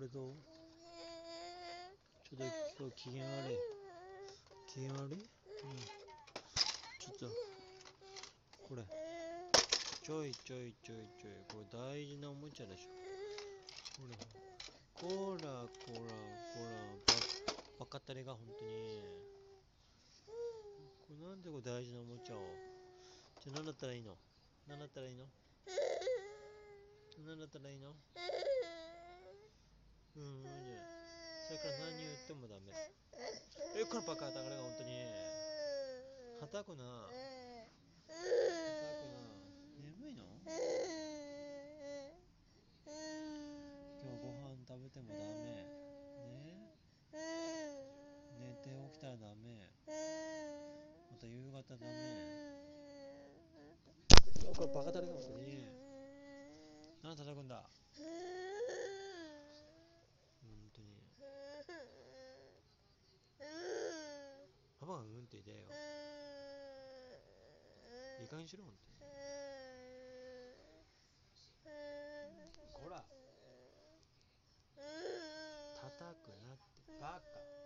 これどう？ちょっと今日機嫌悪い。機嫌悪い？うん。ちょっとこれ。ちょいちょいちょいちょい。これ大事なおもちゃでしょ。ほらこらこらこらばバカったれが本当に。これなんでこれ大事なおもちゃを？じゃあ何だったらいいの？何だったらいいの？何だったらいいのうん、じゃないそれから何言ってもダメ。えこのバカだからが本当に。はたくな。はたくな。眠いの？今日ご飯食べてもダメ。ね？寝て起きたらダメ。また夕方ダメ。これバカだれが本当に。何叩くんだ本当にん。うん。って言ってよいい加減にしろほん。とにこら叩くなってバカ